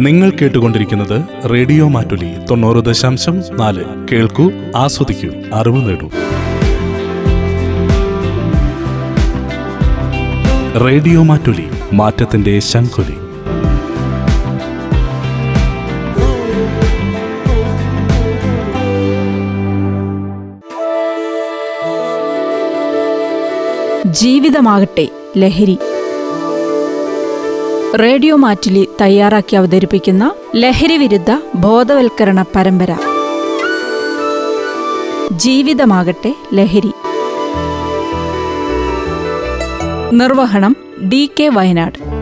നിങ്ങൾ കേട്ടുകൊണ്ടിരിക്കുന്നത് റേഡിയോ മാറ്റുലി തൊണ്ണൂറ് ദശാംശം നാല്. കേൾക്കൂ ആസ്വദിക്കൂ അറിവ് നേടൂ. റേഡിയോ മാറ്റുലി മാറ്റത്തിന്റെ ശംഖുലി. ജീവിതമാകട്ടെ ലഹരി. റേഡിയോ മാറ്റിലി തയ്യാറാക്കി അവതരിപ്പിക്കുന്ന ലഹരി വിരുദ്ധ ബോധവൽക്കരണ പരമ്പര. ജീവിതമാകട്ടെ ലഹരി. നിർവഹണം ഡി കെ വയനാട്.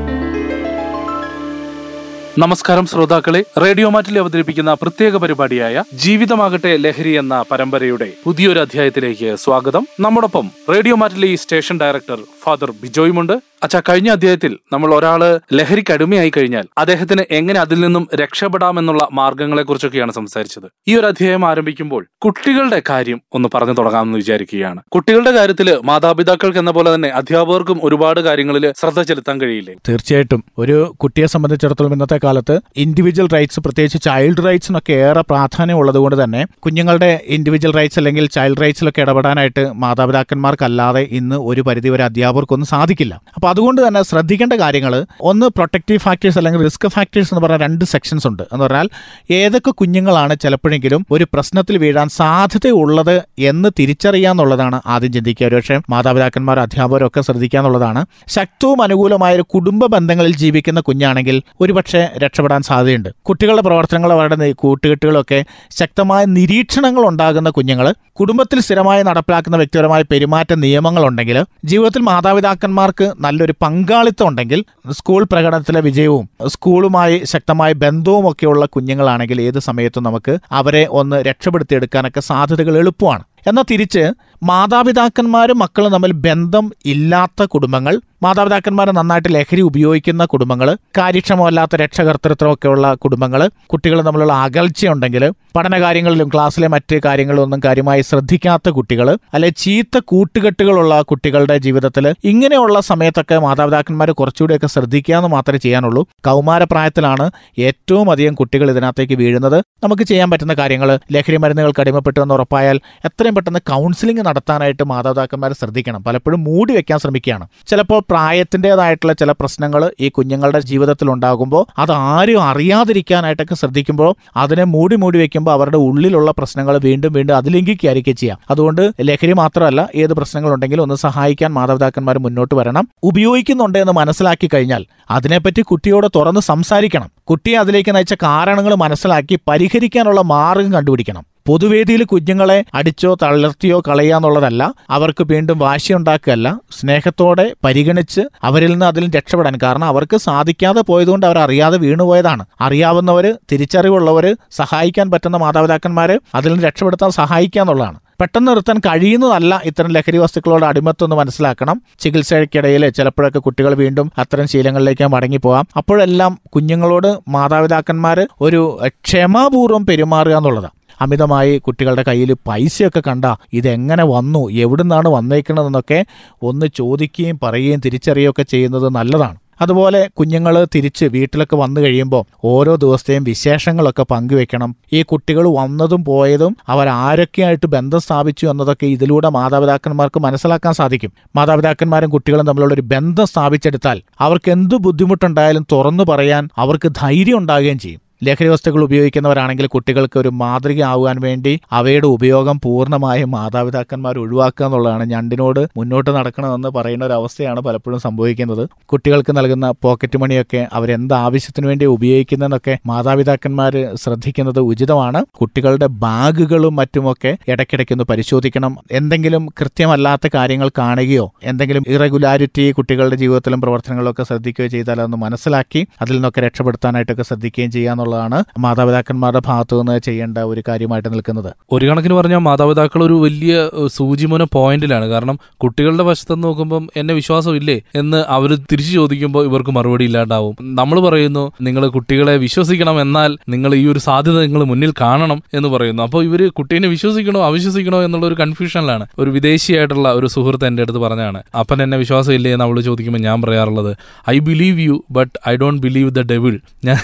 നമസ്കാരം ശ്രോതാക്കളെ. റേഡിയോ മാറ്റിൽ അവതരിപ്പിക്കുന്ന പ്രത്യേക പരിപാടിയായ ജീവിതമാകട്ടെ ലഹരി എന്ന പരമ്പരയുടെ പുതിയൊരു അധ്യായത്തിലേക്ക് സ്വാഗതം. നമ്മോടൊപ്പം റേഡിയോ മാറ്റിലെ സ്റ്റേഷൻ ഡയറക്ടർ ഫാദർ ബിജോയുമുണ്ട്. അച്ഛാ കഴിഞ്ഞ അധ്യായത്തിൽ നമ്മൾ ഒരാൾ ലഹരിക്ക് അടിമയായി കഴിഞ്ഞാൽ അദ്ദേഹത്തിന് എങ്ങനെ അതിൽ നിന്നും രക്ഷപ്പെടാമെന്നുള്ള മാർഗങ്ങളെ കുറിച്ചൊക്കെയാണ് സംസാരിച്ചത്. ഈ ഒരു അധ്യായം ആരംഭിക്കുമ്പോൾ കുട്ടികളുടെ കാര്യം ഒന്ന് പറഞ്ഞു തുടങ്ങാമെന്ന് വിചാരിക്കുകയാണ്. കുട്ടികളുടെ കാര്യത്തിൽ മാതാപിതാക്കൾക്ക് എന്ന പോലെ തന്നെ അധ്യാപകർക്കും ഒരുപാട് കാര്യങ്ങളിൽ ശ്രദ്ധ ചെലുത്താൻ കഴിയില്ലേ? തീർച്ചയായിട്ടും. ഒരു കുട്ടിയെ സംബന്ധിച്ചിടത്തോളം ഇന്നത്തെ കാലത്ത് ഇൻഡിവിജ്വൽ റൈറ്റ്സ് പ്രത്യേകിച്ച് ചൈൽഡ് റൈറ്റ്സിനൊക്കെ ഏറെ പ്രാധാന്യം ഉള്ളതുകൊണ്ട് തന്നെ കുഞ്ഞുങ്ങളുടെ ഇൻഡിവിജ്വൽ റൈറ്റ്സ് അല്ലെങ്കിൽ ചൈൽഡ് റൈറ്റ്സിലൊക്കെ ഇടപെടാനായിട്ട് മാതാപിതാക്കന്മാർക്കല്ലാതെ ഇന്ന് ഒരു പരിധിവരെ അധ്യാപകർക്കൊന്നും സാധിക്കില്ല. അപ്പോൾ അതുകൊണ്ട് തന്നെ ശ്രദ്ധിക്കേണ്ട കാര്യങ്ങൾ ഒന്ന് പ്രൊട്ടക്റ്റീവ് ഫാക്ടേഴ്സ് അല്ലെങ്കിൽ റിസ്ക് ഫാക്ടേഴ്സ് എന്ന് പറഞ്ഞ രണ്ട് സെക്ഷൻസ് ഉണ്ട്. എന്ന് പറഞ്ഞാൽ ഏതൊക്കെ കുഞ്ഞുങ്ങളാണ് ചിലപ്പോഴെങ്കിലും ഒരു പ്രശ്നത്തിൽ വീഴാൻ സാധ്യതയുള്ളത് എന്ന് തിരിച്ചറിയാന്നുള്ളതാണ് ആദ്യം ചിന്തിക്കുക. ഒരുപക്ഷെ മാതാപിതാക്കന്മാർ അധ്യാപകരൊക്കെ ശ്രദ്ധിക്കുക എന്നുള്ളതാണ്. ശക്തവും അനുകൂലമായ ഒരു കുടുംബ ബന്ധങ്ങളിൽ ജീവിക്കുന്ന കുഞ്ഞാണെങ്കിൽ ഒരുപക്ഷെ രക്ഷപ്പെടാൻ സാധ്യതയുണ്ട്. കുട്ടികളുടെ പ്രവർത്തനങ്ങൾ അവരുടെ കൂട്ടുകെട്ടുകളൊക്കെ ശക്തമായ നിരീക്ഷണങ്ങൾ ഉണ്ടാകുന്ന കുഞ്ഞുങ്ങൾ കുടുംബത്തിൽ സ്ഥിരമായി നടപ്പിലാക്കുന്ന വ്യക്തിപരമായ പെരുമാറ്റ നിയമങ്ങളുണ്ടെങ്കിൽ ജീവിതത്തിൽ മാതാപിതാക്കന്മാർക്ക് നല്ലൊരു പങ്കാളിത്തം ഉണ്ടെങ്കിൽ സ്കൂൾ പ്രകടനത്തിലെ വിജയവും സ്കൂളുമായി ശക്തമായ ബന്ധവും ഒക്കെയുള്ള കുഞ്ഞുങ്ങളാണെങ്കിൽ ഏത് സമയത്തും നമുക്ക് അവരെ ഒന്ന് രക്ഷപ്പെടുത്തിയെടുക്കാനൊക്കെ സാധ്യതകൾ എളുപ്പമാണ്. എന്നാൽ തിരിച്ച് മാതാപിതാക്കന്മാരും മക്കളും തമ്മിൽ ബന്ധം ഇല്ലാത്ത കുടുംബങ്ങൾ മാതാപിതാക്കന്മാർ നന്നായിട്ട് ലഹരി ഉപയോഗിക്കുന്ന കുടുംബങ്ങൾ കാര്യക്ഷമമല്ലാത്ത രക്ഷകർത്തൃത്വമൊക്കെയുള്ള കുടുംബങ്ങൾ കുട്ടികൾ തമ്മിലുള്ള അകൽച്ചയുണ്ടെങ്കിൽ പഠനകാര്യങ്ങളിലും ക്ലാസ്സിലെ മറ്റ് കാര്യങ്ങളും ഒന്നും കാര്യമായി ശ്രദ്ധിക്കാത്ത കുട്ടികൾ അല്ലെ ചീത്ത കൂട്ടുകെട്ടുകളുള്ള കുട്ടികളുടെ ജീവിതത്തിൽ ഇങ്ങനെയുള്ള സമയത്തൊക്കെ മാതാപിതാക്കന്മാർ കുറച്ചുകൂടിയൊക്കെ ശ്രദ്ധിക്കുക എന്ന് മാത്രമേ ചെയ്യാനുള്ളൂ. കൗമാരപ്രായത്തിലാണ് ഏറ്റവും അധികം കുട്ടികൾ ഇതിനകത്തേക്ക് വീഴുന്നത്. നമുക്ക് ചെയ്യാൻ പറ്റുന്ന കാര്യങ്ങൾ ലഹരി മരുന്നുകൾക്ക് അടിമപ്പെട്ടു എന്ന് ഉറപ്പായാൽ എത്രയും പെട്ടെന്ന് കൗൺസിലിംഗ് നടത്താനായിട്ട് മാതാപിതാക്കന്മാർ ശ്രദ്ധിക്കണം. പലപ്പോഴും മൂടി വെക്കാൻ ശ്രമിക്കുകയാണ്. ചിലപ്പോൾ പ്രായത്തിന്റെതായിട്ടുള്ള ചില പ്രശ്നങ്ങൾ ഈ കുഞ്ഞുങ്ങളുടെ ജീവിതത്തിൽ ഉണ്ടാകുമ്പോൾ അത് ആരും അറിയാതിരിക്കാനായിട്ടൊക്കെ ശ്രദ്ധിക്കുമ്പോൾ അതിനെ മൂടി മൂടി വെക്കുമ്പോൾ അവരുടെ ഉള്ളിലുള്ള പ്രശ്നങ്ങൾ വീണ്ടും വീണ്ടും അതിലേക്ക് ആയിരിക്കും ചെയ്യാം. അതുകൊണ്ട് ലഹരി മാത്രമല്ല ഏത് പ്രശ്നങ്ങളുണ്ടെങ്കിലും ഒന്ന് സഹായിക്കാൻ മാതാപിതാക്കന്മാർ മുന്നോട്ട് വരണം. ഉപയോഗിക്കുന്നുണ്ട് എന്ന് മനസ്സിലാക്കി കഴിഞ്ഞാൽ അതിനെപ്പറ്റി കുട്ടിയോട് തുറന്ന് സംസാരിക്കണം. കുട്ടിയെ അതിലേക്ക് നയിച്ച കാരണങ്ങൾ മനസ്സിലാക്കി പരിഹരിക്കാനുള്ള മാർഗം കണ്ടുപിടിക്കണം. പൊതുവേദിയിൽ കുഞ്ഞുങ്ങളെ അടിച്ചോ തളർത്തിയോ കളയാന്നുള്ളതല്ല അവർക്ക് വീണ്ടും വാശിയുണ്ടാക്കുകയല്ല സ്നേഹത്തോടെ പരിഗണിച്ച് അവരിൽ നിന്ന് അതിൽ രക്ഷപ്പെടാൻ. കാരണം അവർക്ക് സാധിക്കാതെ പോയതുകൊണ്ട് അവർ അറിയാതെ വീണുപോയതാണ്. അറിയാവുന്നവർ തിരിച്ചറിവുള്ളവർ സഹായിക്കാൻ പറ്റുന്ന മാതാപിതാക്കന്മാരെ അതിൽ നിന്ന് രക്ഷപ്പെടുത്താൻ സഹായിക്കുക എന്നുള്ളതാണ്. പെട്ടെന്ന് നിർത്താൻ കഴിയുന്നതല്ല ഇത്തരം ലഹരി വസ്തുക്കളോട് അടിമത്വം എന്ന് മനസ്സിലാക്കണം. ചികിത്സയ്ക്കിടയിൽ ചിലപ്പോഴൊക്കെ കുട്ടികൾ വീണ്ടും അത്തരം ശീലങ്ങളിലേക്ക് മടങ്ങിപ്പോകാം. അപ്പോഴെല്ലാം കുഞ്ഞുങ്ങളോട് മാതാപിതാക്കന്മാർ ഒരു ക്ഷമാപൂർവം പെരുമാറുക എന്നുള്ളതാണ്. അമിതമായി കുട്ടികളുടെ കയ്യിൽ പൈസയൊക്കെ കണ്ട ഇതെങ്ങനെ വന്നു എവിടുന്നാണ് വന്നേക്കണതെന്നൊക്കെ ഒന്ന് ചോദിക്കുകയും പറയുകയും തിരിച്ചറിയുകയൊക്കെ ചെയ്യുന്നത് നല്ലതാണ്. അതുപോലെ കുഞ്ഞുങ്ങൾ തിരിച്ച് വീട്ടിലൊക്കെ വന്നു കഴിയുമ്പോൾ ഓരോ ദിവസത്തെയും വിശേഷങ്ങളൊക്കെ പങ്കുവെക്കണം. ഈ കുട്ടികൾ വന്നതും പോയതും അവർ ആരൊക്കെയായിട്ട് ബന്ധം സ്ഥാപിച്ചു എന്നതൊക്കെ ഇതിലൂടെ മാതാപിതാക്കന്മാർക്ക് മനസ്സിലാക്കാൻ സാധിക്കും. മാതാപിതാക്കന്മാരും കുട്ടികളും തമ്മിലുള്ള ഒരു ബന്ധം സ്ഥാപിച്ചെടുത്താൽ അവർക്ക് എന്ത് ബുദ്ധിമുട്ടുണ്ടായാലും തുറന്നു പറയാൻ അവർക്ക് ധൈര്യം ഉണ്ടാകുകയും ചെയ്യും. ലഹരി വസ്തുക്കൾ ഉപയോഗിക്കുന്നവരാണെങ്കിൽ കുട്ടികൾക്ക് ഒരു മാതൃക ആവാൻ വേണ്ടി അവയുടെ ഉപയോഗം പൂർണമായും മാതാപിതാക്കന്മാർ ഒഴിവാക്കുക എന്നുള്ളതാണ് ഞണ്ടിനോട് മുന്നോട്ട് നടക്കണമെന്ന് പറയുന്ന ഒരു അവസ്ഥയാണ് പലപ്പോഴും സംഭവിക്കുന്നത്. കുട്ടികൾക്ക് നൽകുന്ന പോക്കറ്റ് മണിയൊക്കെ അവരെന്ത് ആവശ്യത്തിന് വേണ്ടി ഉപയോഗിക്കുന്നതെന്നൊക്കെ മാതാപിതാക്കന്മാർ ശ്രദ്ധിക്കുന്നത് ഉചിതമാണ്. കുട്ടികളുടെ ബാഗുകളും മറ്റുമൊക്കെ ഇടയ്ക്കിടയ്ക്കൊന്ന് പരിശോധിക്കണം. എന്തെങ്കിലും കൃത്യമല്ലാത്ത കാര്യങ്ങൾ കാണുകയോ എന്തെങ്കിലും ഇറഗുലാരിറ്റി കുട്ടികളുടെ ജീവിതത്തിലും പ്രവർത്തനങ്ങളിലൊക്കെ ശ്രദ്ധിക്കുകയോ ചെയ്താൽ അതൊന്ന് മനസ്സിലാക്കി അതിൽ നിന്നൊക്കെ രക്ഷപ്പെടുത്താനായിട്ടൊക്കെ ശ്രദ്ധിക്കുകയും ചെയ്യുക എന്നുള്ളതാണ് മാതാപിതാക്കന്മാരുടെ ഭാഗത്തു നിന്ന് ചെയ്യേണ്ട ഒരു കാര്യമായിട്ട് നിൽക്കുന്നത്. ഒരു കണക്കിന് പറഞ്ഞാൽ മാതാപിതാക്കൾ ഒരു വലിയ സൂചിമുന പോയിന്റിലാണ്. കാരണം കുട്ടികളുടെ വശത്ത് നിന്ന് നോക്കുമ്പം എന്നെ വിശ്വാസം ഇല്ലേ എന്ന് അവർ തിരിച്ചു ചോദിക്കുമ്പോൾ ഇവർക്ക് മറുപടി ഇല്ലാണ്ടാവും. നമ്മൾ പറയുന്നു നിങ്ങൾ കുട്ടികളെ വിശ്വസിക്കണം എന്നാൽ നിങ്ങൾ ഈ ഒരു സാധ്യത നിങ്ങൾ മുന്നിൽ കാണണം എന്ന് പറയുന്നു. അപ്പോൾ ഇവർ കുട്ടീനെ വിശ്വസിക്കണോ അവിശ്വസിക്കണോ എന്നുള്ള ഒരു കൺഫ്യൂഷനിലാണ്. ഒരു വിദേശിയായിട്ടുള്ള ഒരു സുഹൃത്ത് എന്റെ അടുത്ത് പറഞ്ഞാണ് അപ്പൻ എന്നെ വിശ്വാസം ഇല്ലേ എന്ന് അവൾ ചോദിക്കുമ്പോൾ ഞാൻ പറയാറുള്ളത് I believe you but I don't believe the devil ഞാൻ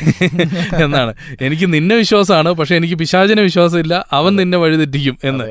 എന്നാണ്. എനിക്ക് നിന്നെ വിശ്വാസമാണ് പക്ഷെ എനിക്ക് പിശാചിനെ വിശ്വാസമില്ല. അവൻ നിന്നെ വഴിതെറ്റിക്കും എന്ന്.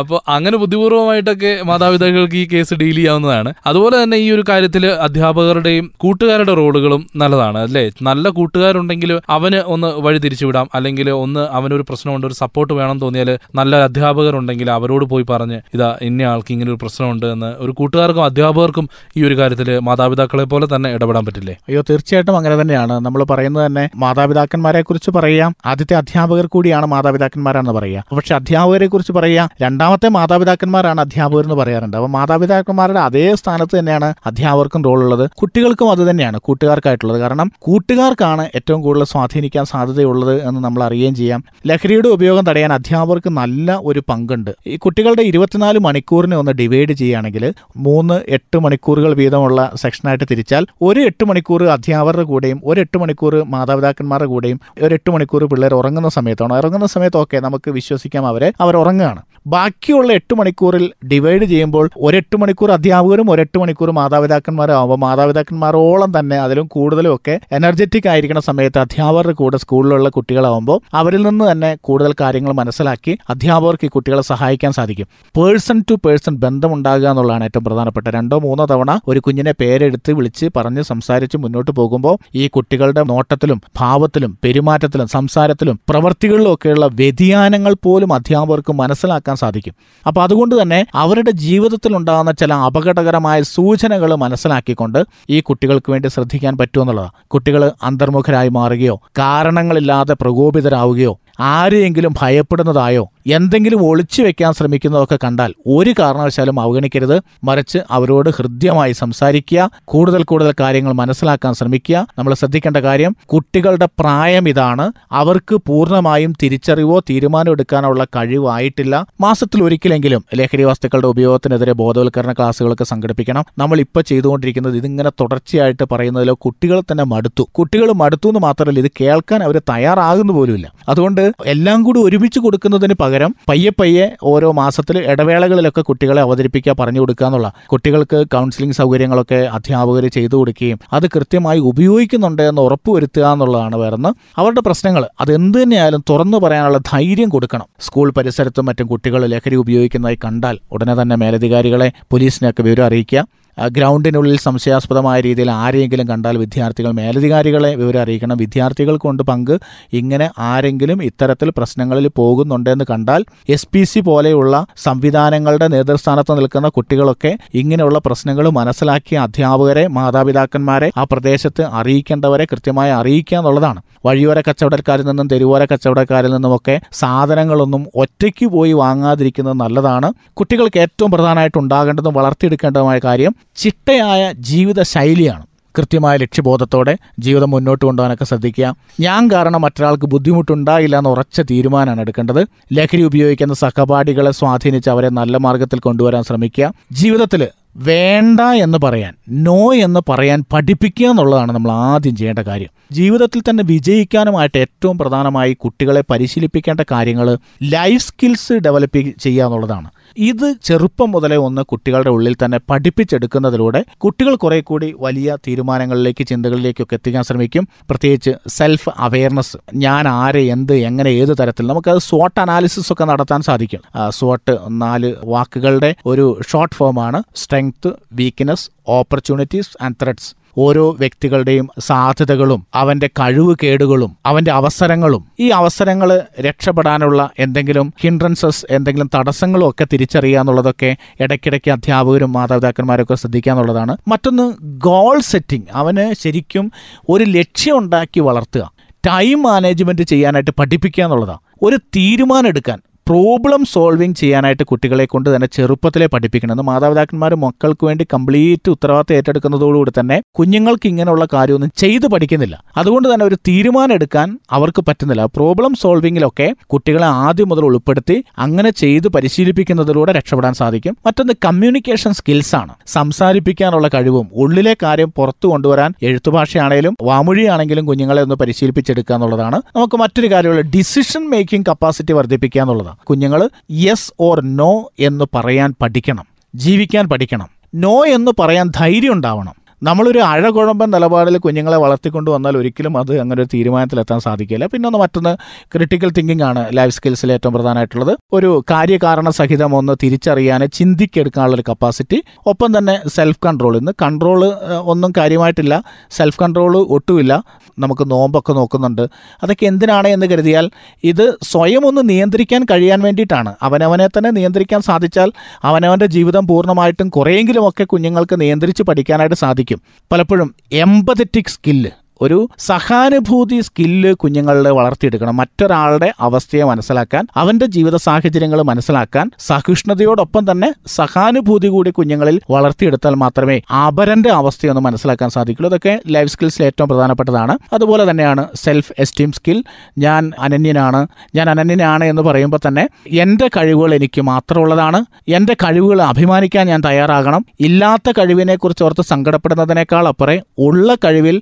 അപ്പോൾ അങ്ങനെ ബുദ്ധിപൂർവമായിട്ടൊക്കെ മാതാപിതാക്കൾക്ക് ഈ കേസ് ഡീൽ ചെയ്യാവുന്നതാണ്. അതുപോലെ തന്നെ ഈ ഒരു കാര്യത്തിൽ അധ്യാപകരുടെയും കൂട്ടുകാരുടെ റോളുകളും നല്ലതാണ് അല്ലേ? നല്ല കൂട്ടുകാരുണ്ടെങ്കിൽ അവന് ഒന്ന് വഴി തിരിച്ചുവിടാം അല്ലെങ്കിൽ ഒന്ന് അവനൊരു പ്രശ്നമുണ്ട് ഒരു സപ്പോർട്ട് വേണം തോന്നിയാൽ നല്ല അധ്യാപകരുണ്ടെങ്കിൽ അവരോട് പോയി പറഞ്ഞ് ഇതാ ഇന്ന ആൾക്ക് ഇങ്ങനെ ഒരു പ്രശ്നമുണ്ട് എന്ന് ഒരു കൂട്ടുകാർക്കും അധ്യാപകർക്കും ഈ ഒരു കാര്യത്തിൽ മാതാപിതാക്കളെ പോലെ തന്നെ ഇടപെടാൻ പറ്റില്ലേ? അയ്യോ തീർച്ചയായിട്ടും അങ്ങനെ തന്നെയാണ്. നമ്മൾ പറയുന്നത് തന്നെ മാതാപിതാക്കന്മാരെ കുറിച്ച് പറയാം ആദ്യത്തെ അധ്യാപകർ കൂടിയാണ് മാതാപിതാക്കന്മാരാണെന്ന് പറയാം പക്ഷെ അധ്യാപകരെ കുറിച്ച് പറയാം രണ്ടാമത്തെ മാതാപിതാക്കന്മാരാണ് അധ്യാപകർ എന്ന് പറയാറുണ്ട്. അപ്പോൾ മാതാപിതാക്കന്മാരുടെ അതേ സ്ഥാനത്ത് തന്നെയാണ് അധ്യാപകർക്കും റോൾ ഉള്ളത് കുട്ടികൾക്കും അത് തന്നെയാണ് കൂട്ടുകാർക്കായിട്ടുള്ളത്. കാരണം കൂട്ടുകാർക്കാണ് ഏറ്റവും കൂടുതൽ സ്വാധീനിക്കാൻ സാധ്യതയുള്ളത് എന്ന് നമ്മൾ അറിയുകയും ചെയ്യാം. ലഹരിയുടെ ഉപയോഗം തടയാൻ അധ്യാപകർക്ക് നല്ല ഒരു പങ്കുണ്ട്. ഈ കുട്ടികളുടെ ഇരുപത്തിനാല് മണിക്കൂറിനെ ഒന്ന് ഡിവൈഡ് ചെയ്യുകയാണെങ്കിൽ മൂന്ന് എട്ട് മണിക്കൂറുകൾ വീതമുള്ള സെക്ഷനായിട്ട് തിരിച്ചാൽ ഒരു എട്ട് മണിക്കൂർ അധ്യാപകരുടെ കൂടെയും ഒരു എട്ട് മണിക്കൂർ മാതാപിതാക്കന്മാരുടെ കൂടെയും ഒരു എട്ട് മണിക്കൂർ പിള്ളേർ ഉറങ്ങുന്ന സമയത്താണ്. ഇറങ്ങുന്ന സമയത്തൊക്കെ നമുക്ക് വിശ്വസിക്കാം അവരെ. അവർ ഉറങ്ങുകയാണ്. ബാക്കിയുള്ള എട്ട് മണിക്കൂറിൽ ഡിവൈഡ് ചെയ്യുമ്പോൾ ഒരെട്ട് മണിക്കൂർ അധ്യാപകരും ഒരെട്ട് മണിക്കൂർ മാതാപിതാക്കന്മാരും ആവുമ്പോൾ മാതാപിതാക്കന്മാരോളം തന്നെ അതിലും കൂടുതലും ഒക്കെ എനർജറ്റിക് ആയിരിക്കുന്ന സമയത്ത് അധ്യാപകരുടെ കൂടെ സ്കൂളിലുള്ള കുട്ടികളാവുമ്പോൾ അവരിൽ നിന്ന് തന്നെ കൂടുതൽ കാര്യങ്ങൾ മനസ്സിലാക്കി അധ്യാപകർക്ക് ഈ കുട്ടികളെ സഹായിക്കാൻ സാധിക്കും. പേഴ്സൺ ടു പേഴ്സൺ ബന്ധമുണ്ടാകുക എന്നുള്ളതാണ് ഏറ്റവും പ്രധാനപ്പെട്ട. രണ്ടോ മൂന്നോ തവണ ഒരു കുഞ്ഞിനെ പേരെടുത്ത് വിളിച്ച് പറഞ്ഞ് സംസാരിച്ച് മുന്നോട്ട് പോകുമ്പോൾ ഈ കുട്ടികളുടെ നോട്ടത്തിലും ഭാവത്തിലും പെരുമാറ്റത്തിലും സംസാരത്തിലും പ്രവർത്തികളിലും ഒക്കെയുള്ള വ്യതിയാനങ്ങൾ പോലും അധ്യാപകർക്ക് മനസ്സിലാക്കാൻ സാധിക്കും. അപ്പോൾ അതുകൊണ്ട് തന്നെ അവരുടെ ജീവിതത്തിൽ ഉണ്ടാകുന്ന ചില അപകടകരമായ സൂചനകൾ മനസ്സിലാക്കിക്കൊണ്ട് ഈ കുട്ടികൾക്ക് വേണ്ടി ശ്രദ്ധിക്കാൻ പറ്റുമെന്നുള്ളതാണ് കുട്ടികൾ അന്തർമുഖരായി മാറുകയോ കാരണങ്ങളില്ലാതെ പ്രകോപിതരാവുകയോ ആരെയെങ്കിലും ഭയപ്പെടുന്നതായോ എന്തെങ്കിലും ഒളിച്ചു വെക്കാൻ ശ്രമിക്കുന്നതൊക്കെ കണ്ടാൽ ഒരു കാരണവശാലും അവഗണിക്കരുത്. മറിച്ച് അവരോട് ഹൃദ്യമായി സംസാരിക്കുക കൂടുതൽ കൂടുതൽ കാര്യങ്ങൾ മനസ്സിലാക്കാൻ ശ്രമിക്കുക. നമ്മൾ ശ്രദ്ധിക്കേണ്ട കാര്യം കുട്ടികളുടെ പ്രായം ഇതാണ്. അവർക്ക് പൂർണമായും തിരിച്ചറിവോ തീരുമാനം എടുക്കാനുള്ള കഴിവായിട്ടില്ല. മാസത്തിൽ ഒരിക്കലെങ്കിലും ലഹരി വസ്തുക്കളുടെ ഉപയോഗത്തിനെതിരെ ബോധവൽക്കരണ ക്ലാസ്സുകളൊക്കെ സംഘടിപ്പിക്കണം. നമ്മൾ ഇപ്പോൾ ചെയ്തുകൊണ്ടിരിക്കുന്നത് ഇതിങ്ങനെ തുടർച്ചയായിട്ട് പറയുന്നതിലോ കുട്ടികൾ തന്നെ മടുത്തു. കുട്ടികൾ മടുത്തു എന്ന് മാത്രമല്ല ഇത് കേൾക്കാൻ അവർ തയ്യാറാകുന്നു പോലുമില്ല. അതുകൊണ്ട് എല്ലാം കൂടി ഒരുമിച്ച് കൊടുക്കുന്നതിന് പകരം പയ്യെ പയ്യെ ഓരോ മാസത്തിൽ ഇടവേളകളിലൊക്കെ കുട്ടികളെ അവതരിപ്പിക്കുക പറഞ്ഞു കൊടുക്കുക എന്നുള്ള. കുട്ടികൾക്ക് കൗൺസിലിംഗ് സൗകര്യങ്ങളൊക്കെ അധ്യാപകർ ചെയ്തു കൊടുക്കുകയും അത് കൃത്യമായി ഉപയോഗിക്കുന്നുണ്ട് എന്ന് ഉറപ്പുവരുത്തുക എന്നുള്ളതാണ് വരുന്നത് അവരുടെ പ്രശ്നങ്ങൾ അത് എന്ത് തന്നെയായാലും തുറന്നു പറയാനുള്ള ധൈര്യം കൊടുക്കണം. സ്കൂൾ പരിസരത്തും മറ്റും കുട്ടികൾ ലഹരി ഉപയോഗിക്കുന്നതായി കണ്ടാൽ ഉടനെ തന്നെ മേലധികാരികളെ പോലീസിനെയൊക്കെ വിവരം അറിയിക്കുക. ഗ്രൗണ്ടിനുള്ളിൽ സംശയാസ്പദമായ രീതിയിൽ ആരെങ്കിലും കണ്ടാൽ വിദ്യാർത്ഥികൾ മേലധികാരികളെ വിവരം അറിയിക്കണം. വിദ്യാർത്ഥികൾ കൊണ്ട് പങ്ക് ഇങ്ങനെ ആരെങ്കിലും ഇത്തരത്തിൽ പ്രശ്നങ്ങളിൽ പോകുന്നുണ്ടെന്ന് കണ്ടാൽ എസ് പി സി പോലെയുള്ള സംവിധാനങ്ങളുടെ നേതൃസ്ഥാനത്ത് നിൽക്കുന്ന കുട്ടികളൊക്കെ ഇങ്ങനെയുള്ള പ്രശ്നങ്ങൾ മനസ്സിലാക്കിയ അധ്യാപകരെ മാതാപിതാക്കന്മാരെ ആ പ്രദേശത്ത് അറിയിക്കേണ്ടവരെ കൃത്യമായി അറിയിക്കുക എന്നുള്ളതാണ്. വഴിയോര കച്ചവടക്കാരിൽ നിന്നും തെരുവോര കച്ചവടക്കാരിൽ നിന്നുമൊക്കെ സാധനങ്ങളൊന്നും ഒറ്റയ്ക്ക് പോയി വാങ്ങാതിരിക്കുന്നത് നല്ലതാണ്. കുട്ടികൾക്ക് ഏറ്റവും പ്രധാനമായിട്ട് ഉണ്ടാകേണ്ടതും വളർത്തിയെടുക്കേണ്ടതുമായ കാര്യം ചിട്ടയായ ജീവിത ശൈലിയാണ് കൃത്യമായ ലക്ഷ്യബോധത്തോടെ ജീവിതം മുന്നോട്ട് കൊണ്ടുപോകാനൊക്കെ ശ്രദ്ധിക്കുക. ഞാൻ കാരണം മറ്റൊരാൾക്ക് ബുദ്ധിമുട്ടുണ്ടായില്ല എന്ന് ഉറച്ച തീരുമാനമാണ് എടുക്കേണ്ടത്. ലഹരി ഉപയോഗിക്കുന്ന സഹപാഠികളെ സ്വാധീനിച്ച് അവരെ നല്ല മാർഗത്തിൽ കൊണ്ടുവരാൻ ശ്രമിക്കുക. ജീവിതത്തിൽ വേണ്ട എന്ന് പറയാൻ നോ എന്ന് പറയാൻ പഠിപ്പിക്കുക എന്നുള്ളതാണ് നമ്മൾ ആദ്യം ചെയ്യേണ്ട കാര്യം. ജീവിതത്തിൽ തന്നെ വിജയിക്കാനുമായിട്ട് ഏറ്റവും പ്രധാനമായി കുട്ടികളെ പരിശീലിപ്പിക്കേണ്ട കാര്യങ്ങൾ ലൈഫ് സ്കിൽസ് ഡെവലപ്പ് ചെയ്യുക എന്നുള്ളതാണ്. ഇത് ചെറുപ്പം മുതലേ ഒന്ന് കുട്ടികളുടെ ഉള്ളിൽ തന്നെ പഠിപ്പിച്ചെടുക്കുന്നതിലൂടെ കുട്ടികൾ കുറെ കൂടി വലിയ തീരുമാനങ്ങളിലേക്ക് ചിന്തകളിലേക്കൊക്കെ എത്തിക്കാൻ ശ്രമിക്കും. പ്രത്യേകിച്ച് സെൽഫ് അവയർനെസ് ഞാൻ ആരെ എന്ത് എങ്ങനെ ഏത് തരത്തിൽ നമുക്കത് സോട്ട് അനാലിസിസ് ഒക്കെ നടത്താൻ സാധിക്കും. സോട്ട് നാല് വാക്കുകളുടെ ഒരു ഷോർട്ട് ഫോമാണ് strength weakness opportunities and threats ഓരോ വ്യക്തികളുടെയും സാധ്യതകളും അവന്റെ കഴിവ് കേടുകളും അവന്റെ അവസരങ്ങളും. ഈ അവസരങ്ങൾ രക്ഷപ്പെടാനുള്ള എന്തെങ്കിലും ഹിൻഡ്രൻസസ് എന്തെങ്കിലും തടസ്സങ്ങളും ഒക്കെ തിരിച്ചറിയുക എന്നുള്ളതൊക്കെ ഇടയ്ക്കിടയ്ക്ക് അധ്യാപകരും മാതാപിതാക്കന്മാരൊക്കെ ശ്രദ്ധിക്കുക എന്നുള്ളതാണ്. മറ്റൊന്ന് ഗോൾ സെറ്റിംഗ് അവന് ശരിക്കും ഒരു ലക്ഷ്യം ഉണ്ടാക്കി വളർത്തുക. ടൈം മാനേജ്മെന്റ് ചെയ്യാനായിട്ട് പഠിപ്പിക്കുക എന്നുള്ളതാണ്. ഒരു തീരുമാനം എടുക്കാൻ. പ്രോബ്ലം സോൾവിങ് ചെയ്യാനായിട്ട് കുട്ടികളെ കൊണ്ട് തന്നെ ചെറുപ്പത്തിലെ പഠിപ്പിക്കണം. മാതാപിതാക്കന്മാർ മക്കൾക്ക് വേണ്ടി കംപ്ലീറ്റ് ഉത്തരവാദിത്തം ഏറ്റെടുക്കുന്നതോടുകൂടി തന്നെ കുഞ്ഞുങ്ങൾക്ക് ഇങ്ങനെയുള്ള കാര്യമൊന്നും ചെയ്തു പഠിക്കുന്നില്ല. അതുകൊണ്ട് തന്നെ ഒരു തീരുമാനം എടുക്കാൻ അവർക്ക് പറ്റുന്നില്ല. പ്രോബ്ലം സോൾവിങ്ങിലൊക്കെ കുട്ടികളെ ആദ്യം മുതൽ ഉൾപ്പെടുത്തി അങ്ങനെ ചെയ്ത് പരിശീലിപ്പിക്കുന്നതിലൂടെ രക്ഷപ്പെടാൻ സാധിക്കും. മറ്റൊന്ന് കമ്മ്യൂണിക്കേഷൻ സ്കിൽസ് ആണ്. സംസാരിപ്പിക്കാനുള്ള കഴിവും ഉള്ളിലെ കാര്യം പുറത്തു കൊണ്ടുവരാൻ എഴുത്തുഭാഷയാണെങ്കിലും വാമൊഴിയാണെങ്കിലും കുഞ്ഞുങ്ങളെ ഒന്ന് പരിശീലിപ്പിച്ചെടുക്കുക എന്നുള്ളതാണ്. നമുക്ക് മറ്റൊരു കാര്യമുള്ള ഡിസിഷൻ മേക്കിംഗ് കപ്പാസിറ്റി വർദ്ധിപ്പിക്കുക എന്നുള്ളതാണ്. കുഞ്ഞുങ്ങൾ യെസ് ഓർ നോ എന്ന് പറയാൻ പഠിക്കണം. ജീവിക്കാൻ പഠിക്കണം. നോ എന്ന് പറയാൻ ധൈര്യം ഉണ്ടാവണം. നമ്മളൊരു അഴകുഴമ്പൻ നിലപാടിൽ കുഞ്ഞുങ്ങളെ വളർത്തിക്കൊണ്ട് വന്നാൽ ഒരിക്കലും അത് അങ്ങനെ ഒരു തീരുമാനത്തിലെത്താൻ സാധിക്കില്ല. പിന്നെ ഒന്ന് മറ്റൊന്ന് ക്രിട്ടിക്കൽ തിങ്കിങ് ആണ് ലൈഫ് സ്കിൽസിൽ ഏറ്റവും പ്രധാനമായിട്ടുള്ളത്. ഒരു കാര്യകാരണ സഹിതം ഒന്ന് തിരിച്ചറിയാൻ ചിന്തിക്കെടുക്കാനുള്ള ഒരു കപ്പാസിറ്റി ഒപ്പം തന്നെ സെൽഫ് കൺട്രോൾ ഇന്ന് കൺട്രോൾ ഒന്നും കാര്യമായിട്ടില്ല. സെൽഫ് കൺട്രോൾ ഒട്ടുമില്ല. നമുക്ക് നോമ്പൊക്കെ നോക്കുന്നുണ്ട്. അതൊക്കെ എന്തിനാണ് എന്ന് കരുതിയാൽ ഇത് സ്വയം ഒന്ന് നിയന്ത്രിക്കാൻ കഴിയാൻ വേണ്ടിയിട്ടാണ്. അവനവനെ തന്നെ നിയന്ത്രിക്കാൻ സാധിച്ചാൽ അവനവന്റെ ജീവിതം പൂർണമായിട്ടും കുറേയെങ്കിലുമൊക്കെ കുഞ്ഞുങ്ങൾക്ക് നിയന്ത്രിച്ച് പഠിക്കാനായിട്ട് സാധിക്കും. പലപ്പോഴും എമ്പതറ്റിക് സ്കില്ല് ഒരു സഹാനുഭൂതി സ്കില്ല് കുഞ്ഞുങ്ങളിൽ വളർത്തിയെടുക്കണം. മറ്റൊരാളുടെ അവസ്ഥയെ മനസ്സിലാക്കാൻ അവന്റെ ജീവിത സാഹചര്യങ്ങൾ മനസ്സിലാക്കാൻ സഹിഷ്ണുതയോടൊപ്പം തന്നെ സഹാനുഭൂതി കൂടി കുഞ്ഞുങ്ങളിൽ വളർത്തിയെടുത്താൽ മാത്രമേ അപരന്റെ അവസ്ഥയൊന്ന് മനസ്സിലാക്കാൻ സാധിക്കുള്ളൂ. ഇതൊക്കെ ലൈഫ് സ്കിൽസിൽ ഏറ്റവും പ്രധാനപ്പെട്ടതാണ്. അതുപോലെ തന്നെയാണ് സെൽഫ് എസ്റ്റീം സ്കിൽ ഞാൻ അനന്യനാണ്. ഞാൻ അനന്യനാണ് എന്ന് പറയുമ്പോൾ തന്നെ എന്റെ കഴിവുകൾ എനിക്ക് മാത്രമുള്ളതാണ്. എന്റെ കഴിവുകൾ അഭിമാനിക്കാൻ ഞാൻ തയ്യാറാകണം. ഇല്ലാത്ത കഴിവിനെ കുറിച്ച് ഓർത്ത് സങ്കടപ്പെടുന്നതിനേക്കാൾ അപ്പുറം ഉള്ള കഴിവിൽ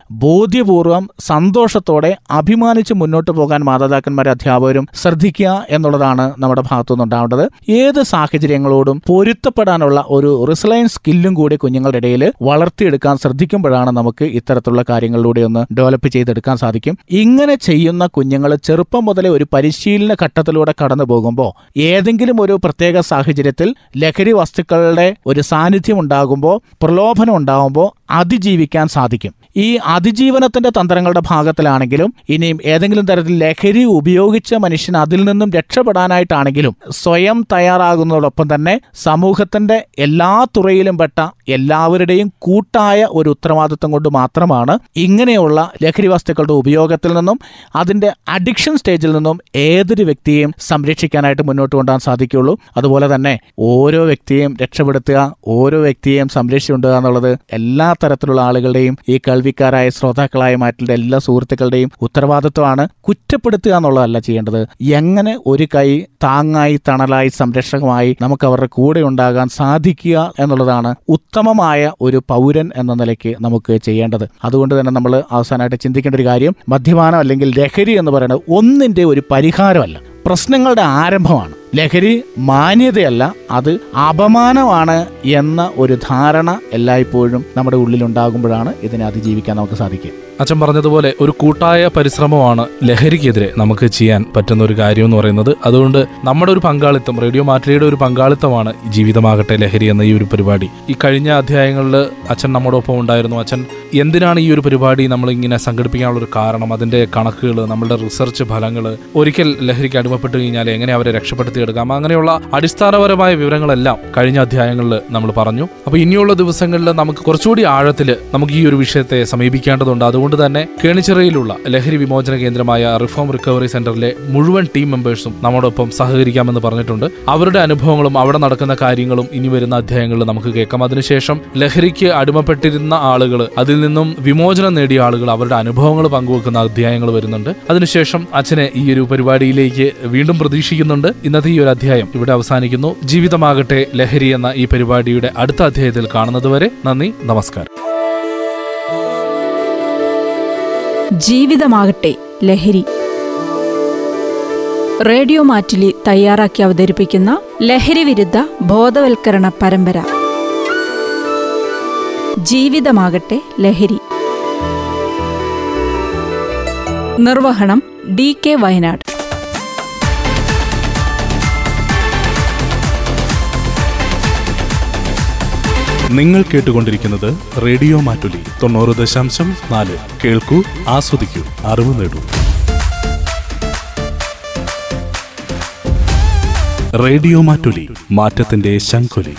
ബോധ്യപൂർവം സന്തോഷത്തോടെ അഭിമാനിച്ച് മുന്നോട്ട് പോകാൻ മാതാപിതാക്കന്മാരും അധ്യാപകരും ശ്രദ്ധിക്കുക എന്നുള്ളതാണ് നമ്മുടെ ഭാഗത്തുനിന്ന് ഉണ്ടാവേണ്ടത് ഏത് സാഹചര്യങ്ങളോടും പൊരുത്തപ്പെടാനുള്ള ഒരു റിസലൈൻസ് സ്കില്ലും കൂടി കുഞ്ഞുങ്ങളുടെ ഇടയിൽ വളർത്തിയെടുക്കാൻ ശ്രദ്ധിക്കുമ്പോഴാണ് നമുക്ക് ഇത്തരത്തിലുള്ള കാര്യങ്ങളിലൂടെ ഒന്ന് ഡെവലപ്പ് ചെയ്തെടുക്കാൻ സാധിക്കും. ഇങ്ങനെ ചെയ്യുന്ന കുഞ്ഞുങ്ങൾ ചെറുപ്പം മുതലേ ഒരു പരിശീലന ഘട്ടത്തിലൂടെ കടന്നു പോകുമ്പോൾ ഏതെങ്കിലും ഒരു പ്രത്യേക സാഹചര്യത്തിൽ ലഹരി വസ്തുക്കളുടെ ഒരു സാന്നിധ്യം ഉണ്ടാകുമ്പോൾ പ്രലോഭനം ഉണ്ടാകുമ്പോൾ അതിജീവിക്കാൻ സാധിക്കും. ഈ അതിജീവനത്തിന്റെ തന്ത്രങ്ങളുടെ ഭാഗത്തിലാണെങ്കിലും ഇനിയും ഏതെങ്കിലും തരത്തിൽ ലഹരി ഉപയോഗിച്ച മനുഷ്യൻ അതിൽ നിന്നും രക്ഷപ്പെടാനായിട്ടാണെങ്കിലും സ്വയം തയ്യാറാകുന്നതോടൊപ്പം തന്നെ സമൂഹത്തിന്റെ എല്ലാ തുറയിലും പെട്ട എല്ലാവരുടെയും കൂട്ടായ ഒരു ഉത്തരവാദിത്വം കൊണ്ട് മാത്രമാണ് ഇങ്ങനെയുള്ള ലഹരി വസ്തുക്കളുടെ ഉപയോഗത്തിൽ നിന്നും അതിന്റെ അഡിക്ഷൻ സ്റ്റേജിൽ നിന്നും ഏതൊരു വ്യക്തിയെയും സംരക്ഷിക്കാനായിട്ട് മുന്നോട്ട് കൊണ്ടുപോകാൻ സാധിക്കുകയുള്ളൂ. അതുപോലെ തന്നെ ഓരോ വ്യക്തിയെയും രക്ഷപ്പെടുത്തുക ഓരോ വ്യക്തിയെയും സംരക്ഷിച്ചുകൊണ്ടുക എന്നുള്ളത് എല്ലാ തരത്തിലുള്ള ആളുകളുടെയും ഈ കേൾവിക്കാരായ ശ്രോതാക്കളായ മാറ്റുള്ള എല്ലാ സുഹൃത്തുക്കളുടെയും ഉത്തരവാദിത്വമാണ് കുറ്റപ്പെടുത്തുക എന്നുള്ളതല്ല ചെയ്യേണ്ടത്. എങ്ങനെ ഒരു കൈ താങ്ങായി തണലായി സംരക്ഷകമായി നമുക്ക് അവരുടെ കൂടെ ഉണ്ടാകാൻ സാധിക്കുക എന്നുള്ളതാണ് ഉത്തമമായ ഒരു പൗരൻ എന്ന നിലയ്ക്ക് നമുക്ക് ചെയ്യേണ്ടത്. അതുകൊണ്ട് തന്നെ നമ്മൾ അവസാനമായിട്ട് ചിന്തിക്കേണ്ട ഒരു കാര്യം മദ്യപാനം അല്ലെങ്കിൽ ലഹരി എന്ന് പറയുന്നത് ഒന്നിന്റെ ഒരു പരിഹാരമല്ല പ്രശ്നങ്ങളുടെ ആരംഭമാണ്. ലഹരി മാന്യതയല്ല അത് അപമാനമാണ് എന്ന ഒരു ധാരണ എല്ലായ്പ്പോഴും നമ്മുടെ ഉള്ളിലുണ്ടാകുമ്പോഴാണ് ഇതിനെ അതിജീവിക്കാൻ നമുക്ക് സാധിക്കുക. അച്ഛൻ പറഞ്ഞതുപോലെ ഒരു കൂട്ടായ പരിശ്രമമാണ് ലഹരിക്കെതിരെ നമുക്ക് ചെയ്യാൻ പറ്റുന്ന ഒരു കാര്യം എന്ന് പറയുന്നത്. അതുകൊണ്ട് നമ്മുടെ ഒരു പങ്കാളിത്തം റേഡിയോ മാറ്റിയുടെ ഒരു പങ്കാളിത്തമാണ് ജീവിതമാകട്ടെ ലഹരി എന്ന ഈ ഒരു പരിപാടി. ഈ കഴിഞ്ഞ അധ്യായങ്ങളിൽ അച്ഛൻ നമ്മോടൊപ്പം ഉണ്ടായിരുന്നു. അച്ഛൻ എന്തിനാണ് ഈ ഒരു പരിപാടി നമ്മൾ ഇങ്ങനെ സംഘടിപ്പിക്കാനുള്ള ഒരു കാരണം? അതിന്റെ കണക്കുകൾ നമ്മളുടെ റിസർച്ച് ഫലങ്ങൾ ഒരിക്കൽ ലഹരിക്ക് അടിമപ്പെട്ടു കഴിഞ്ഞാൽ എങ്ങനെ അവരെ രക്ഷപ്പെടുത്തിയെടുക്കാം? അങ്ങനെയുള്ള അടിസ്ഥാനപരമായ വിവരങ്ങളെല്ലാം കഴിഞ്ഞ അധ്യായങ്ങളിൽ നമ്മൾ പറഞ്ഞു. അപ്പോൾ ഇനിയുള്ള ദിവസങ്ങളിൽ നമുക്ക് കുറച്ചുകൂടി ആഴത്തിൽ നമുക്ക് ഈ ഒരു വിഷയത്തെ സമീപിക്കേണ്ടതുണ്ട്. അതുകൊണ്ട് തന്നെ കേണിച്ചിറയിലുള്ള ലഹരി വിമോചന കേന്ദ്രമായ റിഫോം റിക്കവറി സെന്ററിലെ മുഴുവൻ ടീം മെമ്പേഴ്സും നമ്മോടൊപ്പം സഹകരിക്കാമെന്ന് പറഞ്ഞിട്ടുണ്ട്. അവരുടെ അനുഭവങ്ങളും അവിടെ നടക്കുന്ന കാര്യങ്ങളും ഇനി വരുന്ന അധ്യായങ്ങളിൽ നമുക്ക് കേൾക്കാം. അതിനുശേഷം ലഹരിക്ക് അടിമപ്പെട്ടിരുന്ന ആളുകൾ അതിൽ നിന്നും വിമോചനം നേടിയ ആളുകൾ അവരുടെ അനുഭവങ്ങൾ പങ്കുവെക്കുന്ന അധ്യായങ്ങൾ വരുന്നുണ്ട്. അതിനുശേഷം അച്ഛനെ ഈ ഒരു പരിപാടിയിലേക്ക് വീണ്ടും പ്രതീക്ഷിക്കുന്നുണ്ട്. ഇന്നത്തെ ഈ ഒരു അധ്യായം ഇവിടെ അവസാനിക്കുന്നു. ജീവിതമാകട്ടെ ലഹരി എന്ന ഈ പരിപാടിയുടെ അടുത്ത അധ്യായത്തിൽ കാണുന്നതുവരെ നന്ദി നമസ്കാരം. ജീവിതമാകട്ടെ ലഹരി. റേഡിയോ മാറ്റിലി തയ്യാറാക്കി അവതരിപ്പിക്കുന്ന ലഹരി വിരുദ്ധ ബോധവൽക്കരണ പരമ്പര. ജീവിതമാകട്ടെ ലഹരി. നിർവഹണം ഡി കെ വയനാട്. നിങ്ങൾ കേട്ടുകൊണ്ടിരിക്കുന്നത് റേഡിയോ മാറ്റുലി തൊണ്ണൂറ് ദശാംശം നാല്. കേൾക്കൂ ആസ്വദിക്കൂ അറിവ് നേടൂ. റേഡിയോ മാറ്റുലി മാറ്റത്തിന്റെ ശംഖുലി.